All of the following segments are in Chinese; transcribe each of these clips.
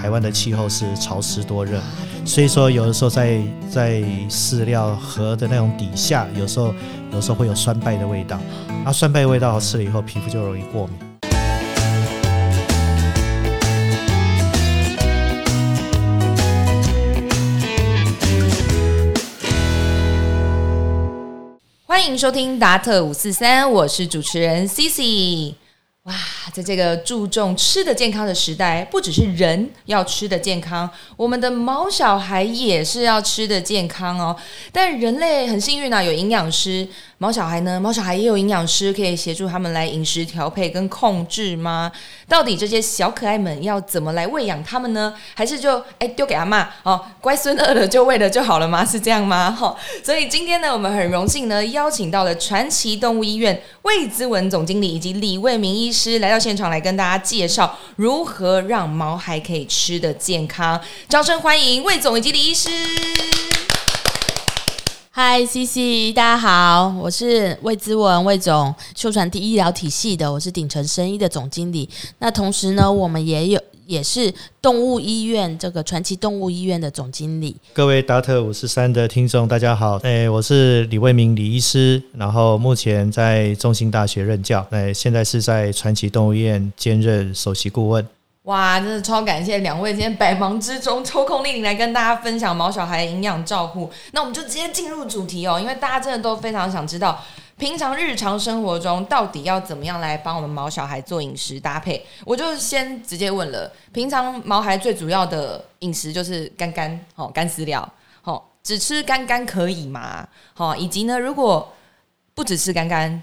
台湾的气候是潮湿多热，所以说有的时候在在饲料盒的那种底下，有时候有时候会有酸败的味道，那，酸败味道吃了以后，皮肤就容易过敏。欢迎收听达特五四三，我是主持人 Cici。哇，在这个注重吃的健康的时代，不只是人要吃的健康，我们的毛小孩也是要吃的健康哦。但人类很幸运啊，有营养师。毛小孩呢？毛小孩也有营养师可以协助他们来饮食调配跟控制吗？到底这些小可爱们要怎么来喂养他们呢？还是就哎丢给阿妈哦，乖孙饿了就喂了就好了吗？是这样吗？哈，所以今天呢，我们很荣幸呢，邀请到了传奇动物医院魏资文总经理以及李卫明医师来到现场，来跟大家介绍如何让毛孩可以吃的健康。掌声欢迎魏总以及李医师。嗨，C C，大家好，我是魏之文，魏总，秀传第医疗体系的，我是鼎成生医的总经理。那同时呢，我们也有也是动物医院这个传奇动物医院的总经理。各位达特五十三的听众，大家好，哎，我是李卫明李医师，然后目前在中兴大学任教，哎，现在是在传奇动物医院兼任首席顾问。哇，真的超感谢两位今天百忙之中抽空莅临来跟大家分享毛小孩营养照护。那我们就直接进入主题哦，因为大家真的都非常想知道，平常日常生活中到底要怎么样来帮我们毛小孩做饮食搭配。我就先直接问了，平常毛孩最主要的饮食就是干干哦，干饲料哦，只吃干干可以吗？好，以及呢，如果不只吃干干，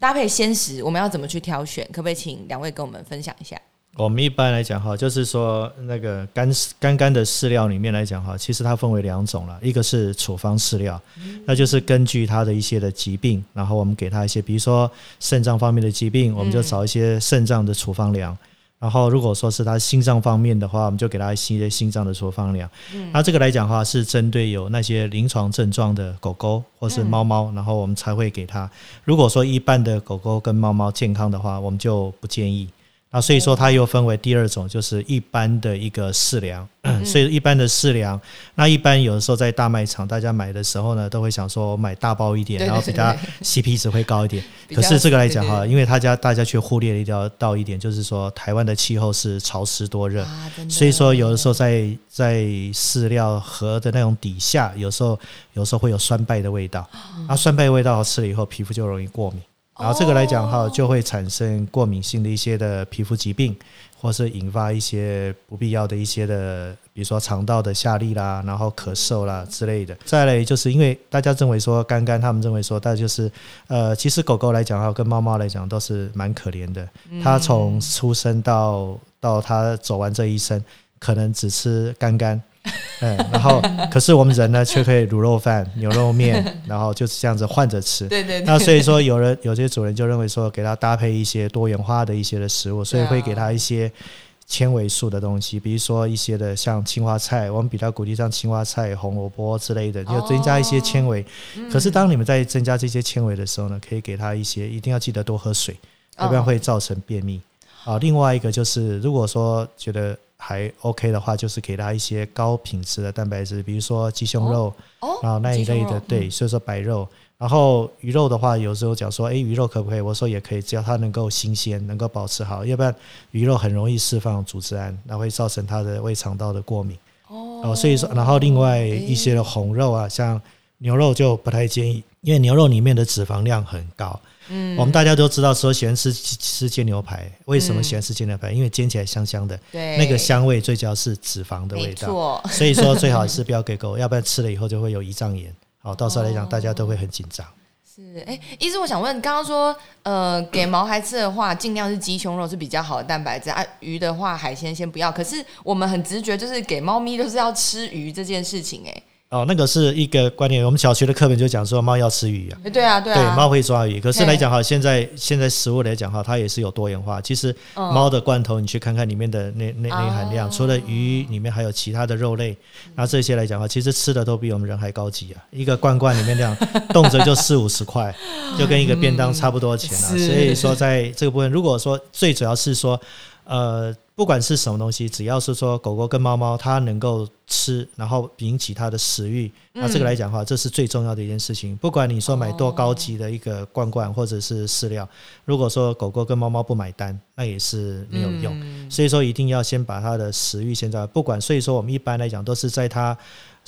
搭配鲜食，我们要怎么去挑选？可不可以请两位跟我们分享一下？我们一般来讲哈，就是说那个干干干的饲料里面来讲哈，其实它分为两种了，一个是处方饲料，那就是根据它的一些的疾病，然后我们给它一些，比如说肾脏方面的疾病，我们就找一些肾脏的处方粮；然后如果说是它心脏方面的话，我们就给它一些心脏的处方粮。那这个来讲的话，是针对有那些临床症状的狗狗或是猫猫，然后我们才会给它。如果说一般的狗狗跟猫猫健康的话，我们就不建议。啊，所以说它又分为第二种，就是一般的一个饲粮。所以一般的饲粮，那一般有的时候在大卖场，大家买的时候呢，都会想说买大包一点，然后比它 CP 值会高一点。可是这个来讲哈，因为他家大家却忽略了一条到一点，就是说台湾的气候是潮湿多热，所以说有的时候在在饲料盒的那种底下，有时候有时候会有酸败的味道。啊，酸败味道吃了以后，皮肤就容易过敏。然后这个来讲哈，就会产生过敏性的一些的皮肤疾病，或是引发一些不必要的一些的，比如说肠道的下痢啦，然后咳嗽啦之类的。再来就是因为大家认为说干干，他们认为说，大就是呃，其实狗狗来讲哈，跟猫猫来讲都是蛮可怜的。它从出生到到它走完这一生，可能只吃干干。嗯，然后可是我们人呢，却可以卤肉饭、牛肉面，然后就是这样子换着吃。对对。那所以说，有人有些主人就认为说，给他搭配一些多元化的一些的食物，所以会给他一些纤维素的东西，比如说一些的像青花菜，我们比较鼓励像青花菜、红萝卜之类的，就增加一些纤维。可是当你们在增加这些纤维的时候呢，可以给他一些，一定要记得多喝水，要不然会造成便秘。啊，另外一个就是，如果说觉得。还 OK 的话，就是给他一些高品质的蛋白质，比如说鸡胸肉，然后那一类的，对，所以说白肉。然后鱼肉的话，有时候讲说，哎，鱼肉可不可以？我说也可以，只要它能够新鲜，能够保持好，要不然鱼肉很容易释放组织胺，那会造成它的胃肠道的过敏。哦，所以说，然后另外一些的红肉啊，像牛肉就不太建议，因为牛肉里面的脂肪量很高。嗯，我们大家都知道说喜欢吃吃煎牛排，为什么喜欢吃煎牛排？因为煎起来香香的，对，那个香味最主要是脂肪的味道，所以说最好是不要给狗，要不然吃了以后就会有胰脏炎。好，到时候来讲大家都会很紧张。是，哎，医师，我想问，刚刚说呃给毛孩吃的话，尽量是鸡胸肉是比较好的蛋白质啊，鱼的话海鲜先不要。可是我们很直觉就是给猫咪就是要吃鱼这件事情，哎。哦，那个是一个观念。我们小学的课本就讲说，猫要吃鱼啊。对啊，对啊。对，猫会抓鱼。可是来讲哈，现在现在食物来讲哈，它也是有多元化。其实猫的罐头，你去看看里面的那那那含量，除了鱼，里面还有其他的肉类。那这些来讲哈，其实吃的都比我们人还高级啊。一个罐罐里面这样，动辄就四五十块，就跟一个便当差不多钱啊。所以说，在这个部分，如果说最主要是说。呃，不管是什么东西，只要是说狗狗跟猫猫它能够吃，然后引起它的食欲，那这个来讲的话，这是最重要的一件事情。不管你说买多高级的一个罐罐或者是饲料，如果说狗狗跟猫猫不买单，那也是没有用。所以说，一定要先把它的食欲先在不管。所以说，我们一般来讲都是在它。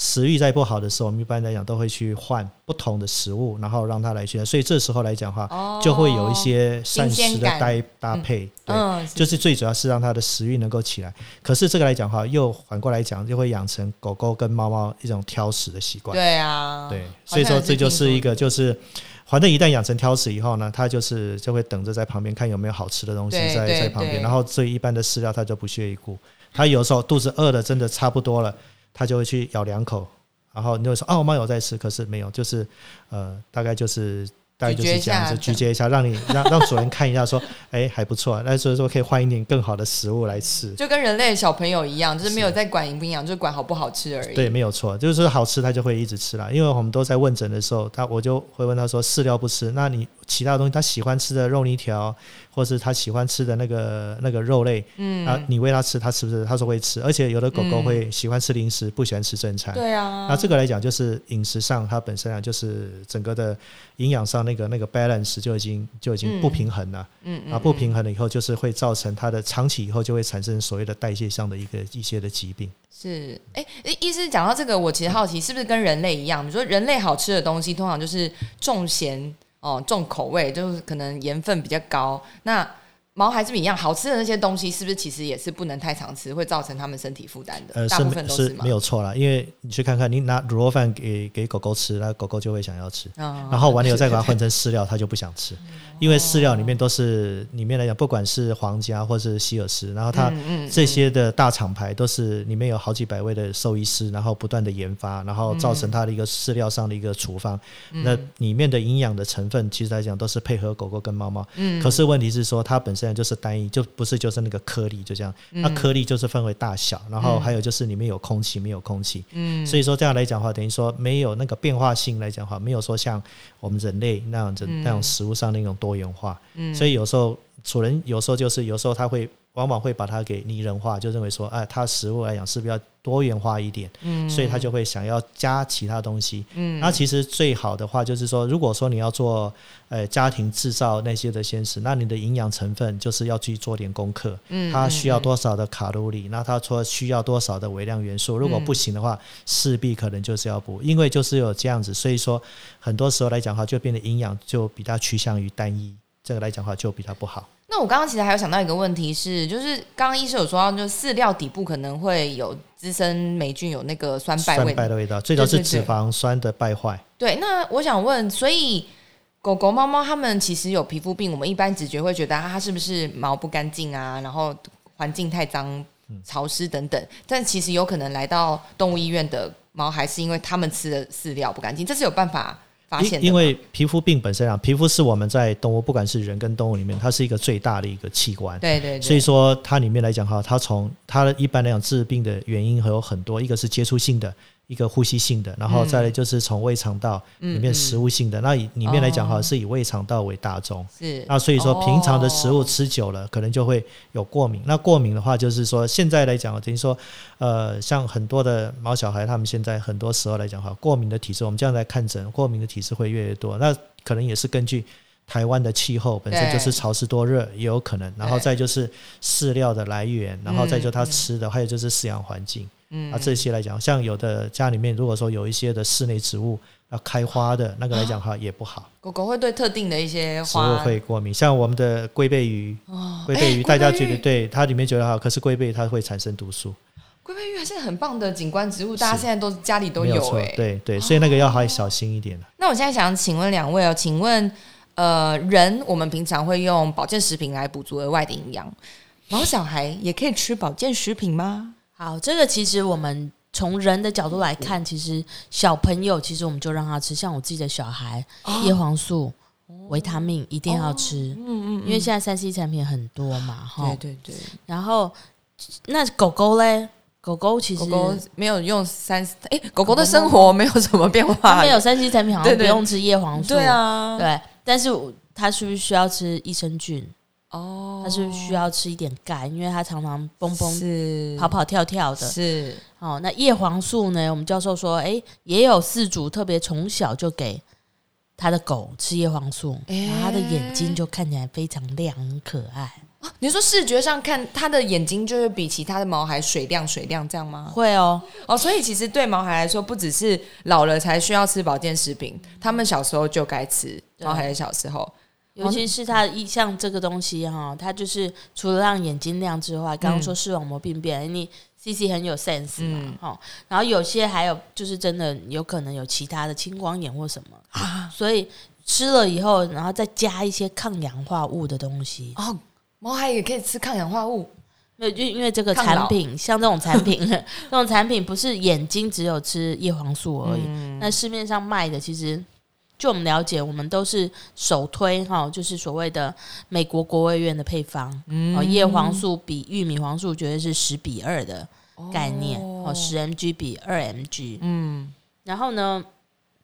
食欲在不好的时候，我们一般来讲都会去换不同的食物，然后让它来去。所以这时候来讲的话，就会有一些膳食的搭搭配，对，就是最主要是让它的食欲能够起来。可是这个来讲的话，又反过来讲，就会养成狗狗跟猫猫一种挑食的习惯。对啊，对，所以说这就是一个，就是反正一旦养成挑食以后呢，它就是就会等着在旁边看有没有好吃的东西在在旁边，然后最一般的饲料它就不屑一顾。它有时候肚子饿的真的差不多了。他就会去咬两口，然后你就说：“哦，猫有在吃。”可是没有，就是呃，大概就是。大概就是这样子，咀嚼一下，让你 让让主人看一下，说，哎，还不错，那所以说可以换一点更好的食物来吃，就跟人类小朋友一样，就是没有在管营养，就是管好不好吃而已。对，没有错，就是好吃，他就会一直吃了。因为我们都在问诊的时候，他我就会问他说，饲料不吃，那你其他东西他喜欢吃的肉泥条，或是他喜欢吃的那个那个肉类，嗯，啊，你喂他吃，他吃不吃？他说会吃，而且有的狗狗会喜欢吃零食，不喜欢吃正餐。对啊，那这个来讲，就是饮食上它本身啊，就是整个的营养上那个那个 balance。就已经就已经不平衡了，嗯啊，不平衡了以后，就是会造成它的长期以后就会产生所谓的代谢上的一个一些的疾病。是，哎，意思讲到这个，我其实好奇，是不是跟人类一样？比如说，人类好吃的东西通常就是重咸哦，重口味，就是可能盐分比较高。那毛孩子一样好吃的那些东西，是不是其实也是不能太常吃，会造成他们身体负担的？呃，大部分都是没有错啦，因为你去看看，你拿卤肉饭给给狗狗吃，那狗狗就会想要吃，然后完了以后再把它换成饲料，它就不想吃，因为饲料里面都是里面来讲，不管是皇家或是希尔斯，然后它这些的大厂牌都是里面有好几百位的兽医师，然后不断的研发，然后造成它的一个饲料上的一个处方，那里面的营养的成分其实来讲都是配合狗狗跟猫猫，嗯，可是问题是说它本身。就是单一，就不是就是那个颗粒，就这样。那颗粒就是分为大小，然后还有就是里面有空气没有空气。嗯，所以说这样来讲话，等于说没有那个变化性来讲话，没有说像我们人类那样子那种食物上那种多元化。嗯，所以有时候主人有时候就是有时候他会。往往会把它给拟人化，就认为说，哎，它食物来讲是不是要多元化一点，嗯，所以他就会想要加其他东西，嗯，那其实最好的话就是说，如果说你要做，呃，家庭制造那些的鲜食，那你的营养成分就是要去做点功课，嗯，它需要多少的卡路里，那它说需要多少的微量元素，如果不行的话，势必可能就是要补，因为就是有这样子，所以说很多时候来讲话就变得营养就比较趋向于单一，这个来讲话就比较不好。那我刚刚其实还有想到一个问题是，就是刚刚医生有说到，就饲料底部可能会有滋生霉菌，有那个酸败味的味道，最早是脂肪酸的败坏。对，那我想问，所以狗狗、猫猫它们其实有皮肤病，我们一般直觉会觉得它是不是毛不干净啊，然后环境太脏、潮湿等等，但其实有可能来到动物医院的猫，还是因为它们吃的饲料不干净，这是有办法。因因为皮肤病本身啊，皮肤是我们在动物，不管是人跟动物里面，它是一个最大的一个器官。对对。所以说，它里面来讲哈，它从它一般来讲治病的原因还有很多，一个是接触性的。一个呼吸性的，然后再来就是从胃肠道里面食物性的，那以里面来讲哈，是以胃肠道为大宗。是。那所以说，平常的食物吃久了，可能就会有过敏。那过敏的话，就是说现在来讲，等于说，呃，像很多的毛小孩，他们现在很多时候来讲哈，过敏的体质，我们这样来看诊，过敏的体质会越来越多。那可能也是根据台湾的气候本身就是潮湿多热，也有可能。然后再就是饲料的来源，然后再就他吃的，还有就是饲养环境。嗯，啊，这些来讲，像有的家里面，如果说有一些的室内植物要开花的那个来讲哈，也不好。狗狗会对特定的一些花会过敏，像我们的龟背鱼，龟背鱼大家觉得对它里面觉得好，可是龟背它会产生毒素。龟背鱼还是很棒的景观植物，大家现在都家里都有哎，对对，所以那个要还小心一点那我现在想请问两位哦，请问呃，人我们平常会用保健食品来补足额外的营养，毛小孩也可以吃保健食品吗？好，这个其实我们从人的角度来看，其实小朋友其实我们就让他吃，像我自己的小孩，叶黄素、维他命一定要吃，嗯嗯，因为现在三 C 产品很多嘛，哈，对对对。然后那狗狗嘞，狗狗其实没有用三，哎，狗狗的生活没有什么变化，没有三 C 产品好像不用吃叶黄素，对啊，对，但是它是不是需要吃益生菌？哦，它是需要吃一点钙，因为它常常蹦蹦是跑跑跳跳的。是哦，那叶黄素呢？我们教授说，诶，也有四组特别从小就给他的狗吃叶黄素，诶然后他的眼睛就看起来非常亮、很可爱。你说视觉上看它的眼睛就是比其他的毛孩水亮水亮这样吗？会哦，哦，所以其实对毛孩来说，不只是老了才需要吃保健食品，他们小时候就该吃。对毛孩的小时候，尤其是它一像这个东西哈，它就是除了让眼睛亮之外，刚刚说视网膜病变，你 C C 很有 sense 嘛嗯，哈、然后有些还有就是真的有可能有其他的青光眼或什么啊，所以吃了以后，然后再加一些抗氧化物的东西，哦，毛孩也可以吃抗氧化物。那就因为这个产品，像这种产品，这种产品不是眼睛只有吃叶黄素而已，嗯。那市面上卖的其实。就我们了解，我们都是首推哈，就是所谓的美国国卫院的配方，嗯。哦，叶黄素比玉米黄素绝对是十比二的概念，哦，十 mg 比二 mg。嗯，然后呢，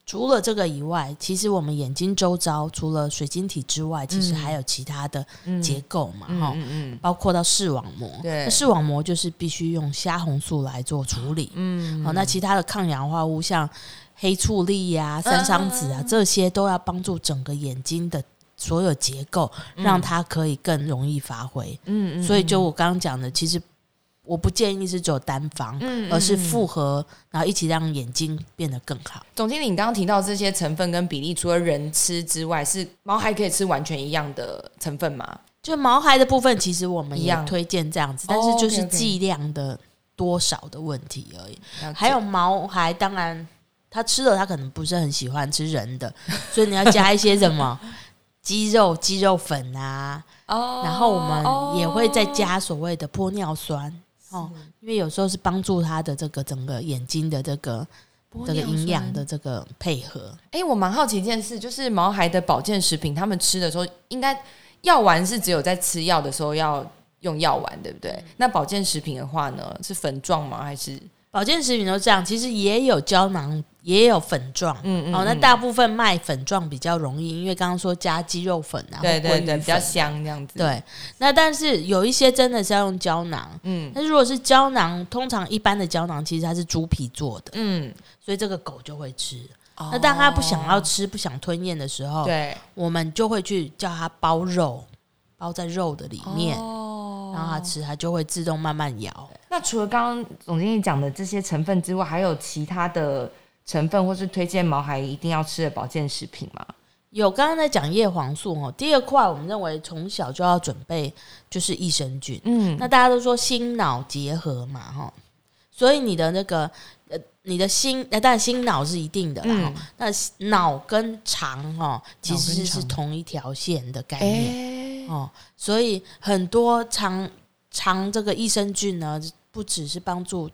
除了这个以外，其实我们眼睛周遭除了水晶体之外，其实还有其他的结构嘛，哈、嗯嗯。包括到视网膜。对。那视网膜就是必须用虾红素来做处理。嗯，好、那其他的抗氧化物像黑醋栗呀、三桑子啊，这些都要帮助整个眼睛的所有结构，让它可以更容易发挥。嗯所以就我刚刚讲的，其实我不建议是只有单方，嗯而是复合，然后一起让眼睛变得更好。总经理，你刚刚提到这些成分跟比例，除了人吃之外，是猫还可以吃完全一样的成分吗？就毛孩的部分，其实我们也一样推荐这样子，哦但是就是剂量的多少的问题而已。还有毛孩，当然他吃了，他可能不是很喜欢吃人的，所以你要加一些什么 鸡肉、鸡肉粉啊，哦然后我们也会再加所谓的玻尿酸哦，因为有时候是帮助他的这个整个眼睛的这个这个营养的。这个配合。哎、我蛮好奇一件事，就是毛孩的保健食品，他们吃的时候，应该药丸是只有在吃药的时候要用药丸，对不对？那保健食品的话呢，是粉状吗？还是保健食品都这样，其实也有胶囊，也有粉状。嗯哦，那大部分卖粉状比较容易，因为刚刚说加鸡肉粉啊，对对对，比较香这样子？，对，那但是有一些真的是要用胶囊，嗯那如果是胶囊，通常一般的胶囊其实它是猪皮做的，嗯。所以这个狗就会吃。那那当它不想要吃、不想吞咽的时候，对我们就会去叫它包肉，包在肉的里面，哦让它吃，它就会自动慢慢咬。那除了刚刚总经理讲的这些成分之外，还有其他的成分或是推荐毛孩一定要吃的保健食品吗？有刚刚在讲叶黄素哦，第二块我们认为从小就要准备就是益生菌。嗯，那大家都说心脑结合嘛，哈，所以你的那个呃，你的心，呃，当然心脑是一定的啦，嗯哈那脑跟肠哈，其实是同一条线的概念、哎，哦，所以很多肠肠这个益生菌呢，不只是帮助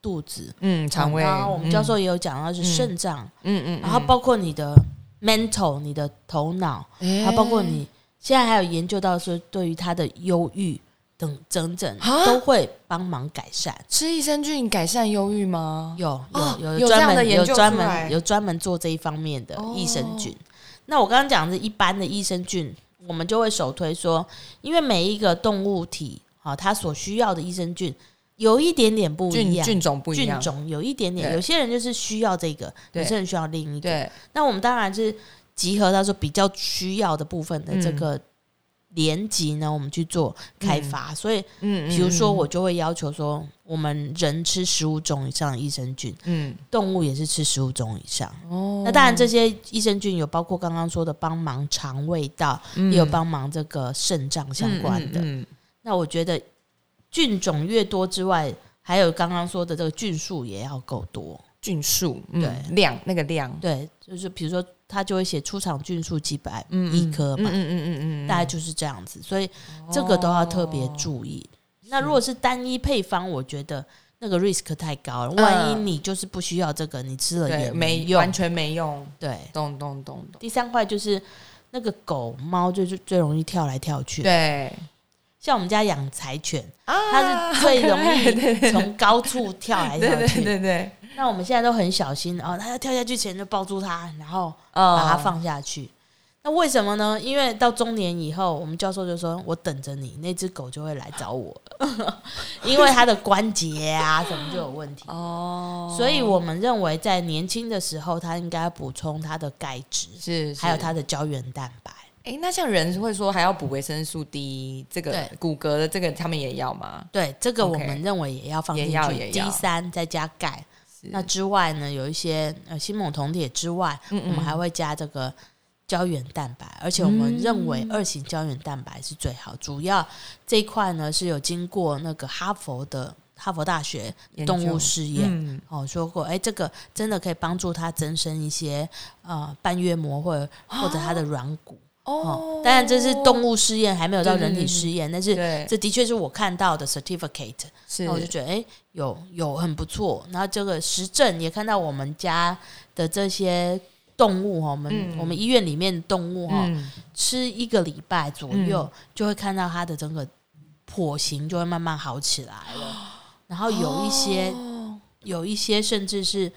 肚子，嗯，肠胃，然后我们教授也有讲到是肾脏，嗯，嗯嗯，然后包括你的 mental，你的头脑，哎。还包括你现在还有研究到说，对于他的忧郁等整整啊？都会帮忙改善。吃益生菌改善忧郁吗？有有哦有专门有专门有专门做这一方面的益生菌。哦那我刚刚讲的一般的益生菌，我们就会首推说，因为每一个动物体啊，它所需要的益生菌有一点点不一样，菌菌种不一菌样，种有一点点，有些人就是需要这个，有些人需要另一个。那我们当然是集合到说比较需要的部分的这个连级呢，我们去做开发。所以，嗯比如说，我就会要求说，我们人吃十五种以上的益生菌，嗯，动物也是吃十五种以上。哦。那当然，这些益生菌有包括刚刚说的帮忙肠胃道，也有帮忙这个肾脏相关的。嗯，那我觉得菌种越多之外，还有刚刚说的这个菌数也要够多。菌数，嗯对。量那个量，对，就是比如说，它就会写出厂菌数几百嗯一颗嘛，嗯嗯嗯嗯嗯，大概就是这样子，所以这个都要特别注意。那如果是单一配方，我觉得那个 risk 太高了，万一你就是不需要这个，你吃了也对没用。完。全没用，对，懂懂懂懂，第三块就是那个狗猫，就是最容易跳来跳去。对像我们家养柴犬，啊它是最容易 从高处跳来跳对对去。对对，那我们现在都很小心哦，它要跳下去前就抱住它，然后哦把它放下去。那为什么呢？因为到中年以后，我们教授就说：“我等着你，那只狗就会来找我了，因为它的关节啊什么就有问题。”哦，所以我们认为在年轻的时候，它应该补充它的钙质，是还有它的胶原蛋白。哎，那像人会说还要补维生素 D，这个骨骼的这个他们也要吗？对，这个我们认为也要放进也要去也要，D 三再加钙。那之外呢，有一些呃锌锰铜铁之外，嗯嗯我们还会加这个胶原蛋白，而且我们认为二型胶原蛋白是最好。主要这一块呢是有经过那个哈佛的哈佛大学动物试验。嗯哦，说过，哎，这个真的可以帮助它增生一些呃半月膜或者或者它的软骨哦。当然这是动物试验，还没有到人体试验，但是对这的确是我看到的 certificate。是那我就觉得，哎、有有很不错。然后这个实证也看到我们家的这些动物哈，我们、嗯我们医院里面的动物哈，嗯吃一个礼拜左右，嗯就会看到它的整个跛行就会慢慢好起来了。然后有一些、哦有一些甚至是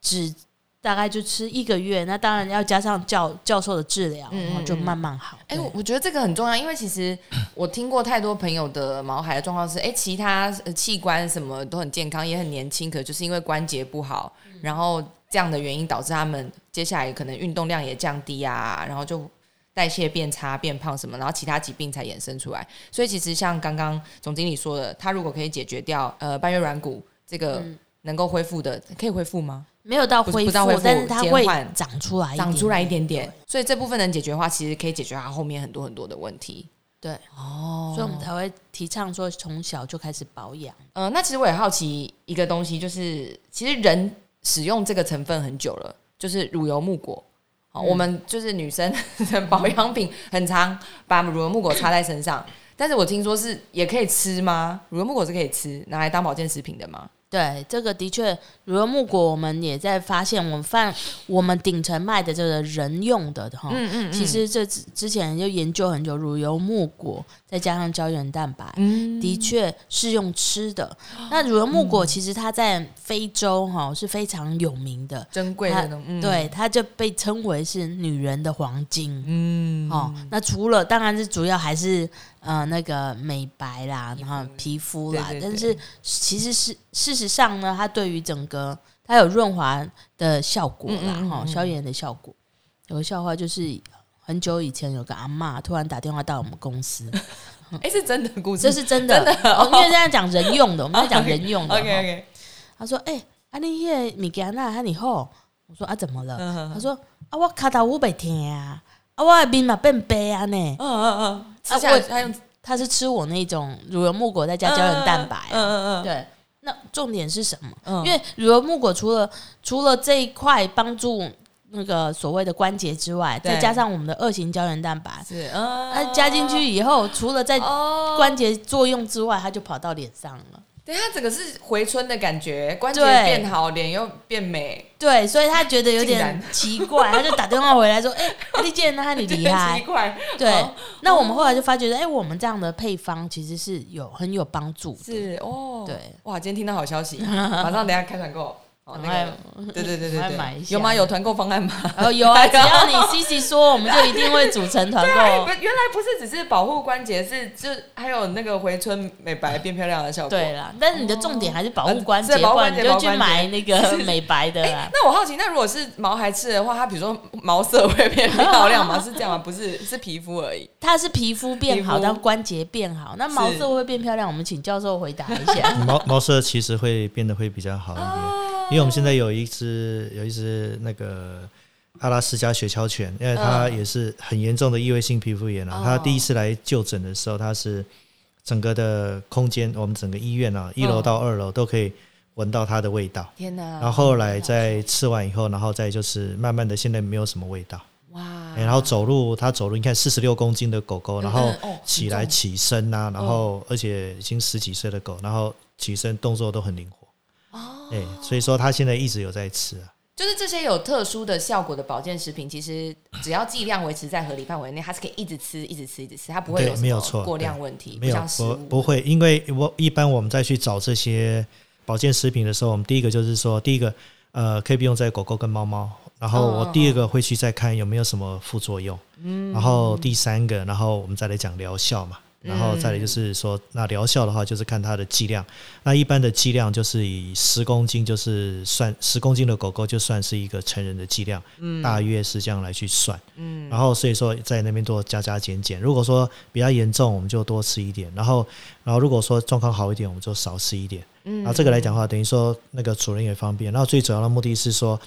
只大概就吃一个月，那当然要加上教教授的治疗，嗯然后就慢慢好。哎、对我我觉得这个很重要，因为其实 我听过太多朋友的毛孩的状况是，哎、其他呃器官什么都很健康，也很年轻，可就是因为关节不好，然后这样的原因导致他们接下来可能运动量也降低啊，然后就代谢变差、变胖什么，然后其他疾病才衍生出来。所以其实像刚刚总经理说的，他如果可以解决掉呃半月软骨这个嗯能够恢复的，可以恢复吗？没有到恢复，到但是它会长出来长出来一点点，所以这部分能解决的话，其实可以解决它后面很多很多的问题。对，哦所以我们才会提倡说从小就开始保养。呃，那其实我也好奇一个东西，就是其实人使用这个成分很久了，就是乳油木果。好，我们就是女生的 保养品，很常把乳油木果擦在身上。但是我听说是也可以吃吗？乳油木果是可以吃，拿来当保健食品的吗？对，这个的确，乳油木果我们也在发现，我们放我们顶层卖的这个人用的哈，嗯嗯其实这之之前就研究很久，乳油木果再加上胶原蛋白，嗯的确是用吃的。那乳油木果其实它在非洲哈是非常有名的，珍贵的对，它就被称为是女人的黄金。嗯，哦，那除了当然是主要还是呃那个美白啦，然后皮肤啦，对对对但是其实是事实上呢，它对于整个它有润滑的效果啦，哈、嗯嗯嗯嗯消炎的效果。有个笑话就是很久以前有个阿妈突然打电话到我们公司，哎、是真的故事，这是真的，哦因为现在讲人用的，我们在 讲人用的。OK 哈 OK，他说：“哎、啊你迄个物件那和你好。”我说：“啊怎么了？”嗯他说：“啊我卡到五百天啊，啊我的面嘛变白啊呢。”嗯嗯嗯，吃啊我下他用他是吃我那种乳油木果再加胶原蛋白、啊，嗯嗯嗯，对。那重点是什么？嗯因为乳油木果除了除了这一块帮助那个所谓的关节之外，再加上我们的二型胶原蛋白，是嗯，它加进去以后，除了在哦，关节作用之外，它就跑到脸上了。对，他整个是回春的感觉，关节变好，脸又变美，对，所以他觉得有点奇怪，他就打电话回来说：“哎、丽健，那你厉奇害。怪，”对哦，那我们后来就发觉，哎、我们这样的配方其实是有很有帮助的。是哦，对，哇，今天听到好消息，马上等下开团购，哦，那个，对对对对对，有吗？有团购方案吗？哦，有啊，只要你 C C 说，我们就一定会组成 团哎购不。原来不是只是保护关节，是就还有那个回春、美白、变漂亮的效果。对啦，但是你的重点还是保护关节，是保护不然你就去关节保护关节买那个 美白的。那我好奇，那如果是毛孩吃的话，它比如说毛色会变漂亮吗？是这样吗？不是，是皮肤而已。它是皮肤变好，但关节变好。那毛色会不会变漂亮？我们请教授回答一下。毛毛色其实会变得会比较好一点，因为我们现在有一只有一只那个阿拉斯加雪橇犬，因为它嗯也是很严重的异位性皮肤炎啊。哦它第一次来就诊的时候，它是整个的空间，我们整个医院啊，一楼到二楼都可以闻到它的味道。天哪！然后后来在吃完以后，然后再就是慢慢的，现在没有什么味道。哇，哎然后走路，它走路，你看四十六公斤的狗狗，然后起来起身呐、然后而且已经十几岁的狗，然后起身动作都很灵活。哦，哎、所以说他现在一直有在吃啊。就是这些有特殊的效果的保健食品，其实只要剂量维持在合理范围内，它是可以一直吃、一直吃、一直吃，它不会有没有错过量问题，没有不不会，因为我一般我们再去找这些保健食品的时候，我们第一个就是说，第一个呃可以不用在狗狗跟猫猫，然后哦我第二个会去再看有没有什么副作用，嗯，然后第三个，然后我们再来讲疗效嘛。然后再来就是说，那疗效的话，就是看它的剂量。那一般的剂量就是以十公斤，就是算十公斤的狗狗就算是一个成人的剂量，嗯，大约是这样来去算，嗯。然后所以说在那边多加加减减。如果说比较严重，我们就多吃一点。然后，然后如果说状况好一点，我们就少吃一点。嗯。然后这个来讲的话，等于说那个主人也方便。然后最主要的目的是说，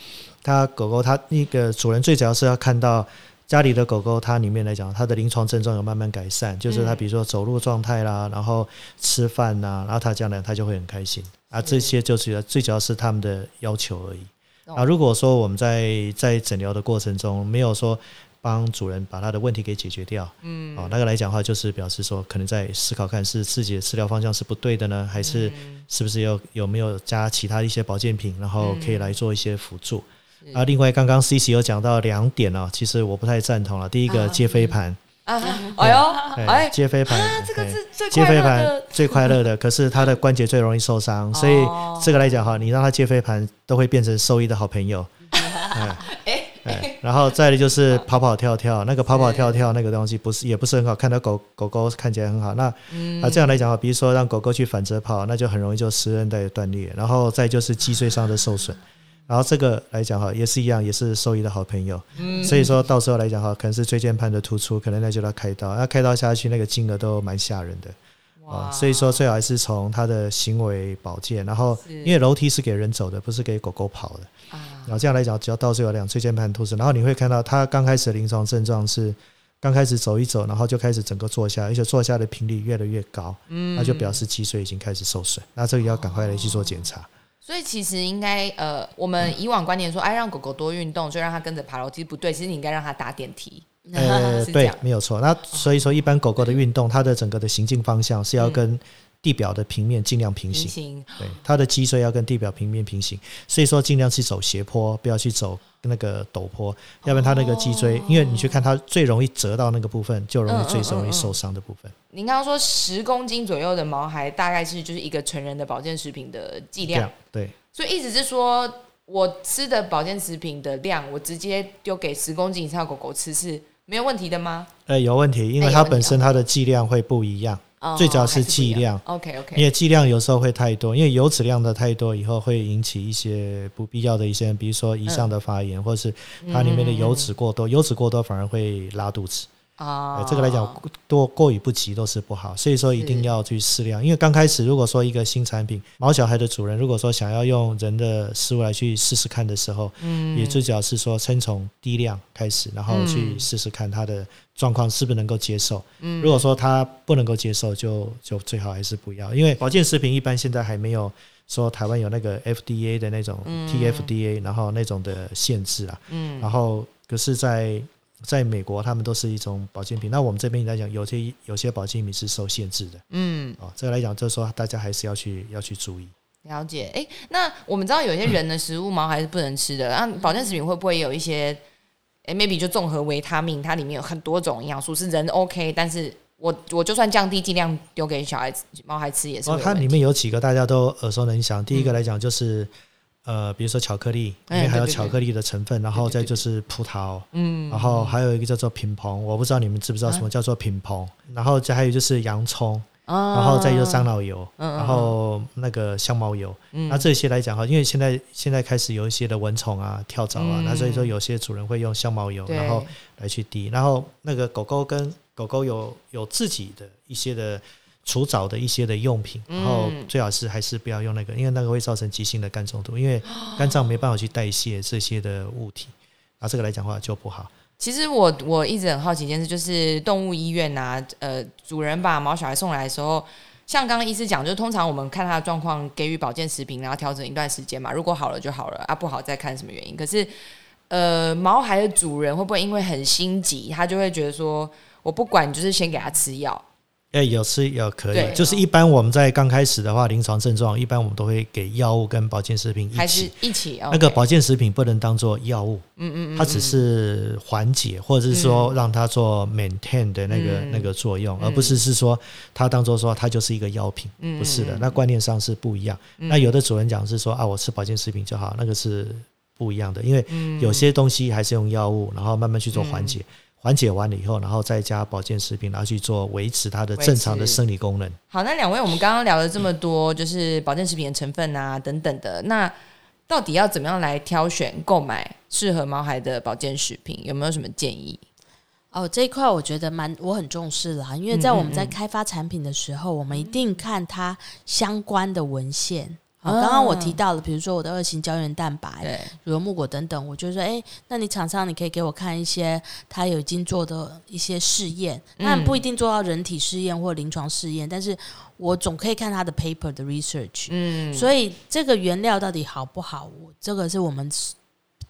它狗狗它那个主人最主要是要看到。家里的狗狗，它里面来讲，它的临床症状有慢慢改善，就是它比如说走路状态啦，然后吃饭呐，然后它这样呢，它就会很开心啊。这些就是最主要是他们的要求而已。啊，如果说我们在在诊疗的过程中没有说帮主人把他的问题给解决掉，嗯，哦，那个来讲的话，就是表示说可能在思考看是自己的治疗方向是不对的呢，还是是不是有有没有加其他一些保健品，然后可以来做一些辅助。啊，另外刚刚 C C 有讲到两点哦，其实我不太赞同了。第一个接飞盘。啊，哎呦，哎，接飞盘，这个是最接飞盘最快乐的，可是他的关节最容易受伤，所以这个来讲哈，你让他接飞盘都会变成兽医的好朋友。哎。哎，然后再的就是跑跑跳跳，那个跑跑跳跳那个东西不是也不是很好，看到狗狗狗看起来很好。那啊这样来讲哈，比如说让狗狗去反着跑，那就很容易就失韧带断裂，然后再就是脊椎上的受损。然后这个来讲哈，也是一样，也是兽医的好朋友。嗯，所以说到时候来讲哈，可能是椎间盘的突出，可能那就要开刀，那开刀下去那个金额都蛮吓人的。哇！所以说最好还是从他的行为保健，然后因为楼梯是给人走的，不是给狗狗跑的。啊。然后这样来讲，只要到最后两椎间盘突出，然后你会看到他刚开始的临床症状是刚开始走一走，然后就开始整个坐下，而且坐下的频率越来越高。嗯。那就表示脊髓已经开始受损，那这个要赶快来去做检查。所以其实应该呃，我们以往观念说，哎，让狗狗多运动，就让它跟着爬楼梯，不对。其实你应该让它打电梯。呃，对，没有错。那所以说，一般狗狗的运动，它的整个的行进方向是要跟地表的平面尽量平行。对，它的脊椎要跟地表平面平行。所以说，尽量去走斜坡，不要去走那个陡坡，要不然它那个脊椎，因为你去看它最容易折到那个部分，就容易最容易受伤的部分。您刚刚说十公斤左右的毛孩，大概是就是一个成人的保健食品的剂量。对，所以意思是说，我吃的保健食品的量，我直接丢给十公斤以上的狗狗吃是没有问题的吗？呃，有问题，因为它本身它的剂量会不一样。最主要是剂量，OK OK，因为剂量有时候会太多，因为油脂量的太多以后会引起一些不必要的一些，比如说胰上的发炎，或者是它里面的油脂过多，油脂过多反而会拉肚子。啊，这个来讲多过于不及都是不好，所以说一定要去适量。因为刚开始如果说一个新产品，毛小孩的主人如果说想要用人的食物来去试试看的时候，嗯，也最主要是说先从低量开始，然后去试试看它的状况是不是能够接受。嗯，如果说他不能够接受，就就最好还是不要。因为保健食品一般现在还没有说台湾有那个 FDA 的那种 TFDA，然后那种的限制啊，嗯，然后可是在在美国，他们都是一种保健品。那我们这边来讲，有些有些保健品是受限制的。嗯，哦，这个来讲，就是说大家还是要去要去注意。了解，哎，那我们知道有些人的食物毛还是不能吃的。那保健食品会不会有一些，哎，maybe 就综合维他命，它里面有很多种营养素，是人 OK，但是我我就算降低剂量丢给小孩子毛孩吃也是。哦，它里面有几个大家都耳熟能详。第一个来讲就是。呃，比如说巧克力，里面还有巧克力的成分，然后再就是葡萄，嗯，然后还有一个叫做品蓬，我不知道你们知不知道什么叫做品蓬，然后再还有就是洋葱，然后再就是樟脑油，然后那个香茅油，那这些来讲哈，因为现在现在开始有一些的蚊虫啊、跳蚤啊，那所以说有些主人会用香茅油，然后来去滴，然后那个狗狗跟狗狗有有自己的一些的。除藻的一些的用品，然后最好是还是不要用那个，因为那个会造成急性的肝中毒，因为肝脏没办法去代谢这些的物体，啊，这个来讲话就不好。其实我我一直很好奇一件事，就是动物医院啊，呃，主人把毛小孩送来的时候，像刚刚医师讲，就通常我们看他的状况，给予保健食品，然后调整一段时间嘛，如果好了就好了，啊，不好再看什么原因。可是，呃，毛孩的主人会不会因为很心急，他就会觉得说，我不管，就是先给他吃药？哎，有吃有可以，就是一般我们在刚开始的话，临床症状一般我们都会给药物跟保健食品一起。一起。那个保健食品不能当做药物，嗯嗯嗯，它只是缓解或者是说让它做 maintain 的那个那个作用，而不是是说它当做说它就是一个药品，不是的，那观念上是不一样。那有的主人讲是说啊，我吃保健食品就好，那个是。不一样的，因为有些东西还是用药物，然后慢慢去做缓解，缓解完了以后，然后再加保健食品，然后去做维持它的正常的生理功能。好，那两位，我们刚刚聊了这么多，就是保健食品的成分啊等等的，那到底要怎么样来挑选购买适合毛孩的保健食品？有没有什么建议？哦，这一块我觉得蛮我很重视啦，因为在我们在开发产品的时候，我们一定看它相关的文献。好，刚刚我提到了，比如说我的二型胶原蛋白、乳木果等等，我就说，哎，那你厂商你可以给我看一些他有已经做的一些试验，那不一定做到人体试验或临床试验，但是我总可以看他的 paper 的 research。嗯，所以这个原料到底好不好，我这个是我们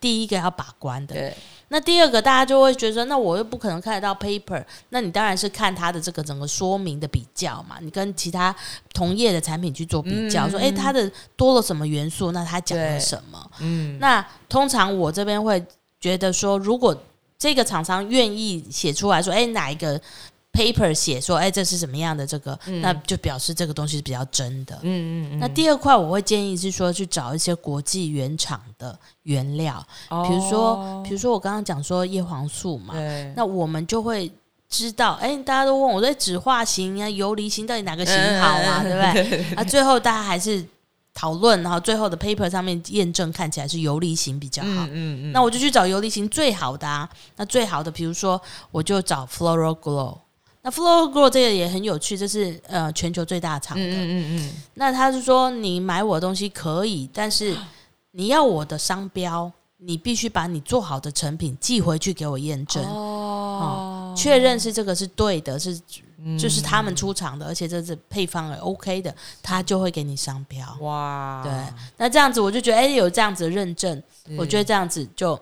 第一个要把关的。对。那第二个，大家就会觉得，那我又不可能看得到 paper，那你当然是看它的这个整个说明的比较嘛，你跟其他同业的产品去做比较，说，哎，它的多了什么元素？那它讲了什么？嗯，那通常我这边会觉得说，如果这个厂商愿意写出来说，哎，哪一个？paper 写说，哎，这是什么样的这个，那就表示这个东西是比较真的。嗯嗯嗯。那第二块，我会建议是说，去找一些国际原厂的原料，比如说，比如说我刚刚讲说叶黄素嘛，那我们就会知道，哎，大家都问我，说酯化型啊、游离型到底哪个型好啊，对不 对？啊，最后大家还是讨论，然后最后的 paper 上面验证看起来是游离型比较好。嗯嗯。那我就去找游离型最好的啊，那最好的，比如说我就找 Floral Glow。那 Flow Grow 这个也很有趣，这是呃全球最大厂的。嗯嗯嗯。那他是说，你买我的东西可以，但是你要我的商标，你必须把你做好的成品寄回去给我验证哦，确认是这个是对的，是就是他们出厂的，而且这是配方也 OK 的，他就会给你商标。哇，对，那这样子我就觉得，哎，有这样子的认证，我觉得这样子就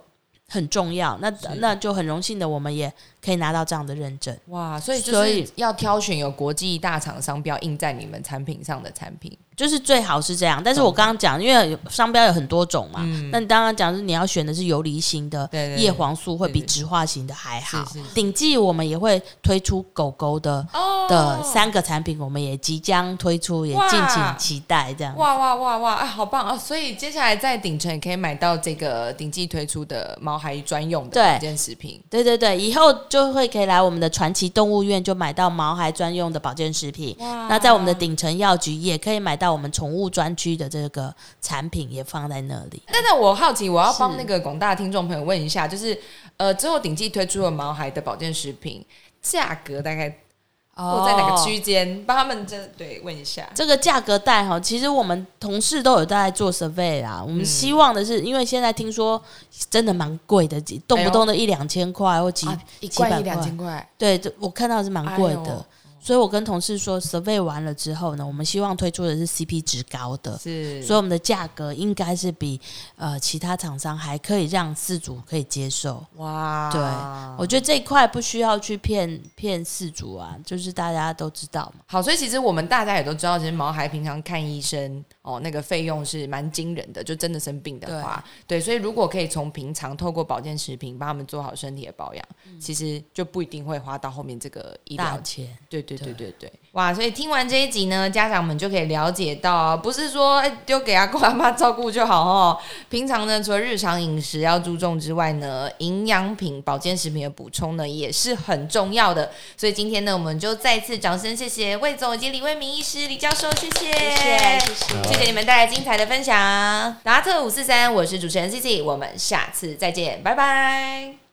很重要。那那就很荣幸的，我们也。可以拿到这样的认证哇！所以所以要挑选有国际大厂商标印在你们产品上的产品，就是最好是这样。但是我刚刚讲，因为商标有很多种嘛，那你刚刚讲是你要选的是游离型的叶黄素，会比植化型的还好。顶记我们也会推出狗狗的的三个产品，我们也即将推出，也敬请期待。这样哇哇哇哇！哎，好棒啊！所以接下来在顶城也可以买到这个顶记推出的毛孩专用的保健食品。对对对，以后。就会可以来我们的传奇动物院，就买到毛孩专用的保健食品。那在我们的顶层药局也可以买到我们宠物专区的这个产品，也放在那里。但是我好奇，我要帮那个广大听众朋友问一下，就是呃，之后顶记推出了毛孩的保健食品，价格大概？或在哪个区间？帮他们这对问一下这个价格带哈，其实我们同事都有在做 survey 啊。我们希望的是，因为现在听说真的蛮贵的，动不动的一两千块或几几百块。对，我看到是蛮贵的。所以我跟同事说，survey 完了之后呢，我们希望推出的是 CP 值高的，是，所以我们的价格应该是比呃其他厂商还可以让四主可以接受。哇，对，我觉得这一块不需要去骗骗四主啊，就是大家都知道嘛。好，所以其实我们大家也都知道，其实毛孩平常看医生哦，那个费用是蛮惊人的，就真的生病的话，对，所以如果可以从平常透过保健食品帮他们做好身体的保养，其实就不一定会花到后面这个医疗钱。对对。对对对，哇！所以听完这一集呢，家长们就可以了解到，不是说丢给阿公阿妈照顾就好哦。平常呢，除了日常饮食要注重之外呢，营养品、保健食品的补充呢，也是很重要的。所以今天呢，我们就再次掌声谢谢魏总以及李卫明医师、李教授，谢谢，谢谢，谢谢你们带来精彩的分享。达特五四三，我是主持人 C C，我们下次再见，拜拜。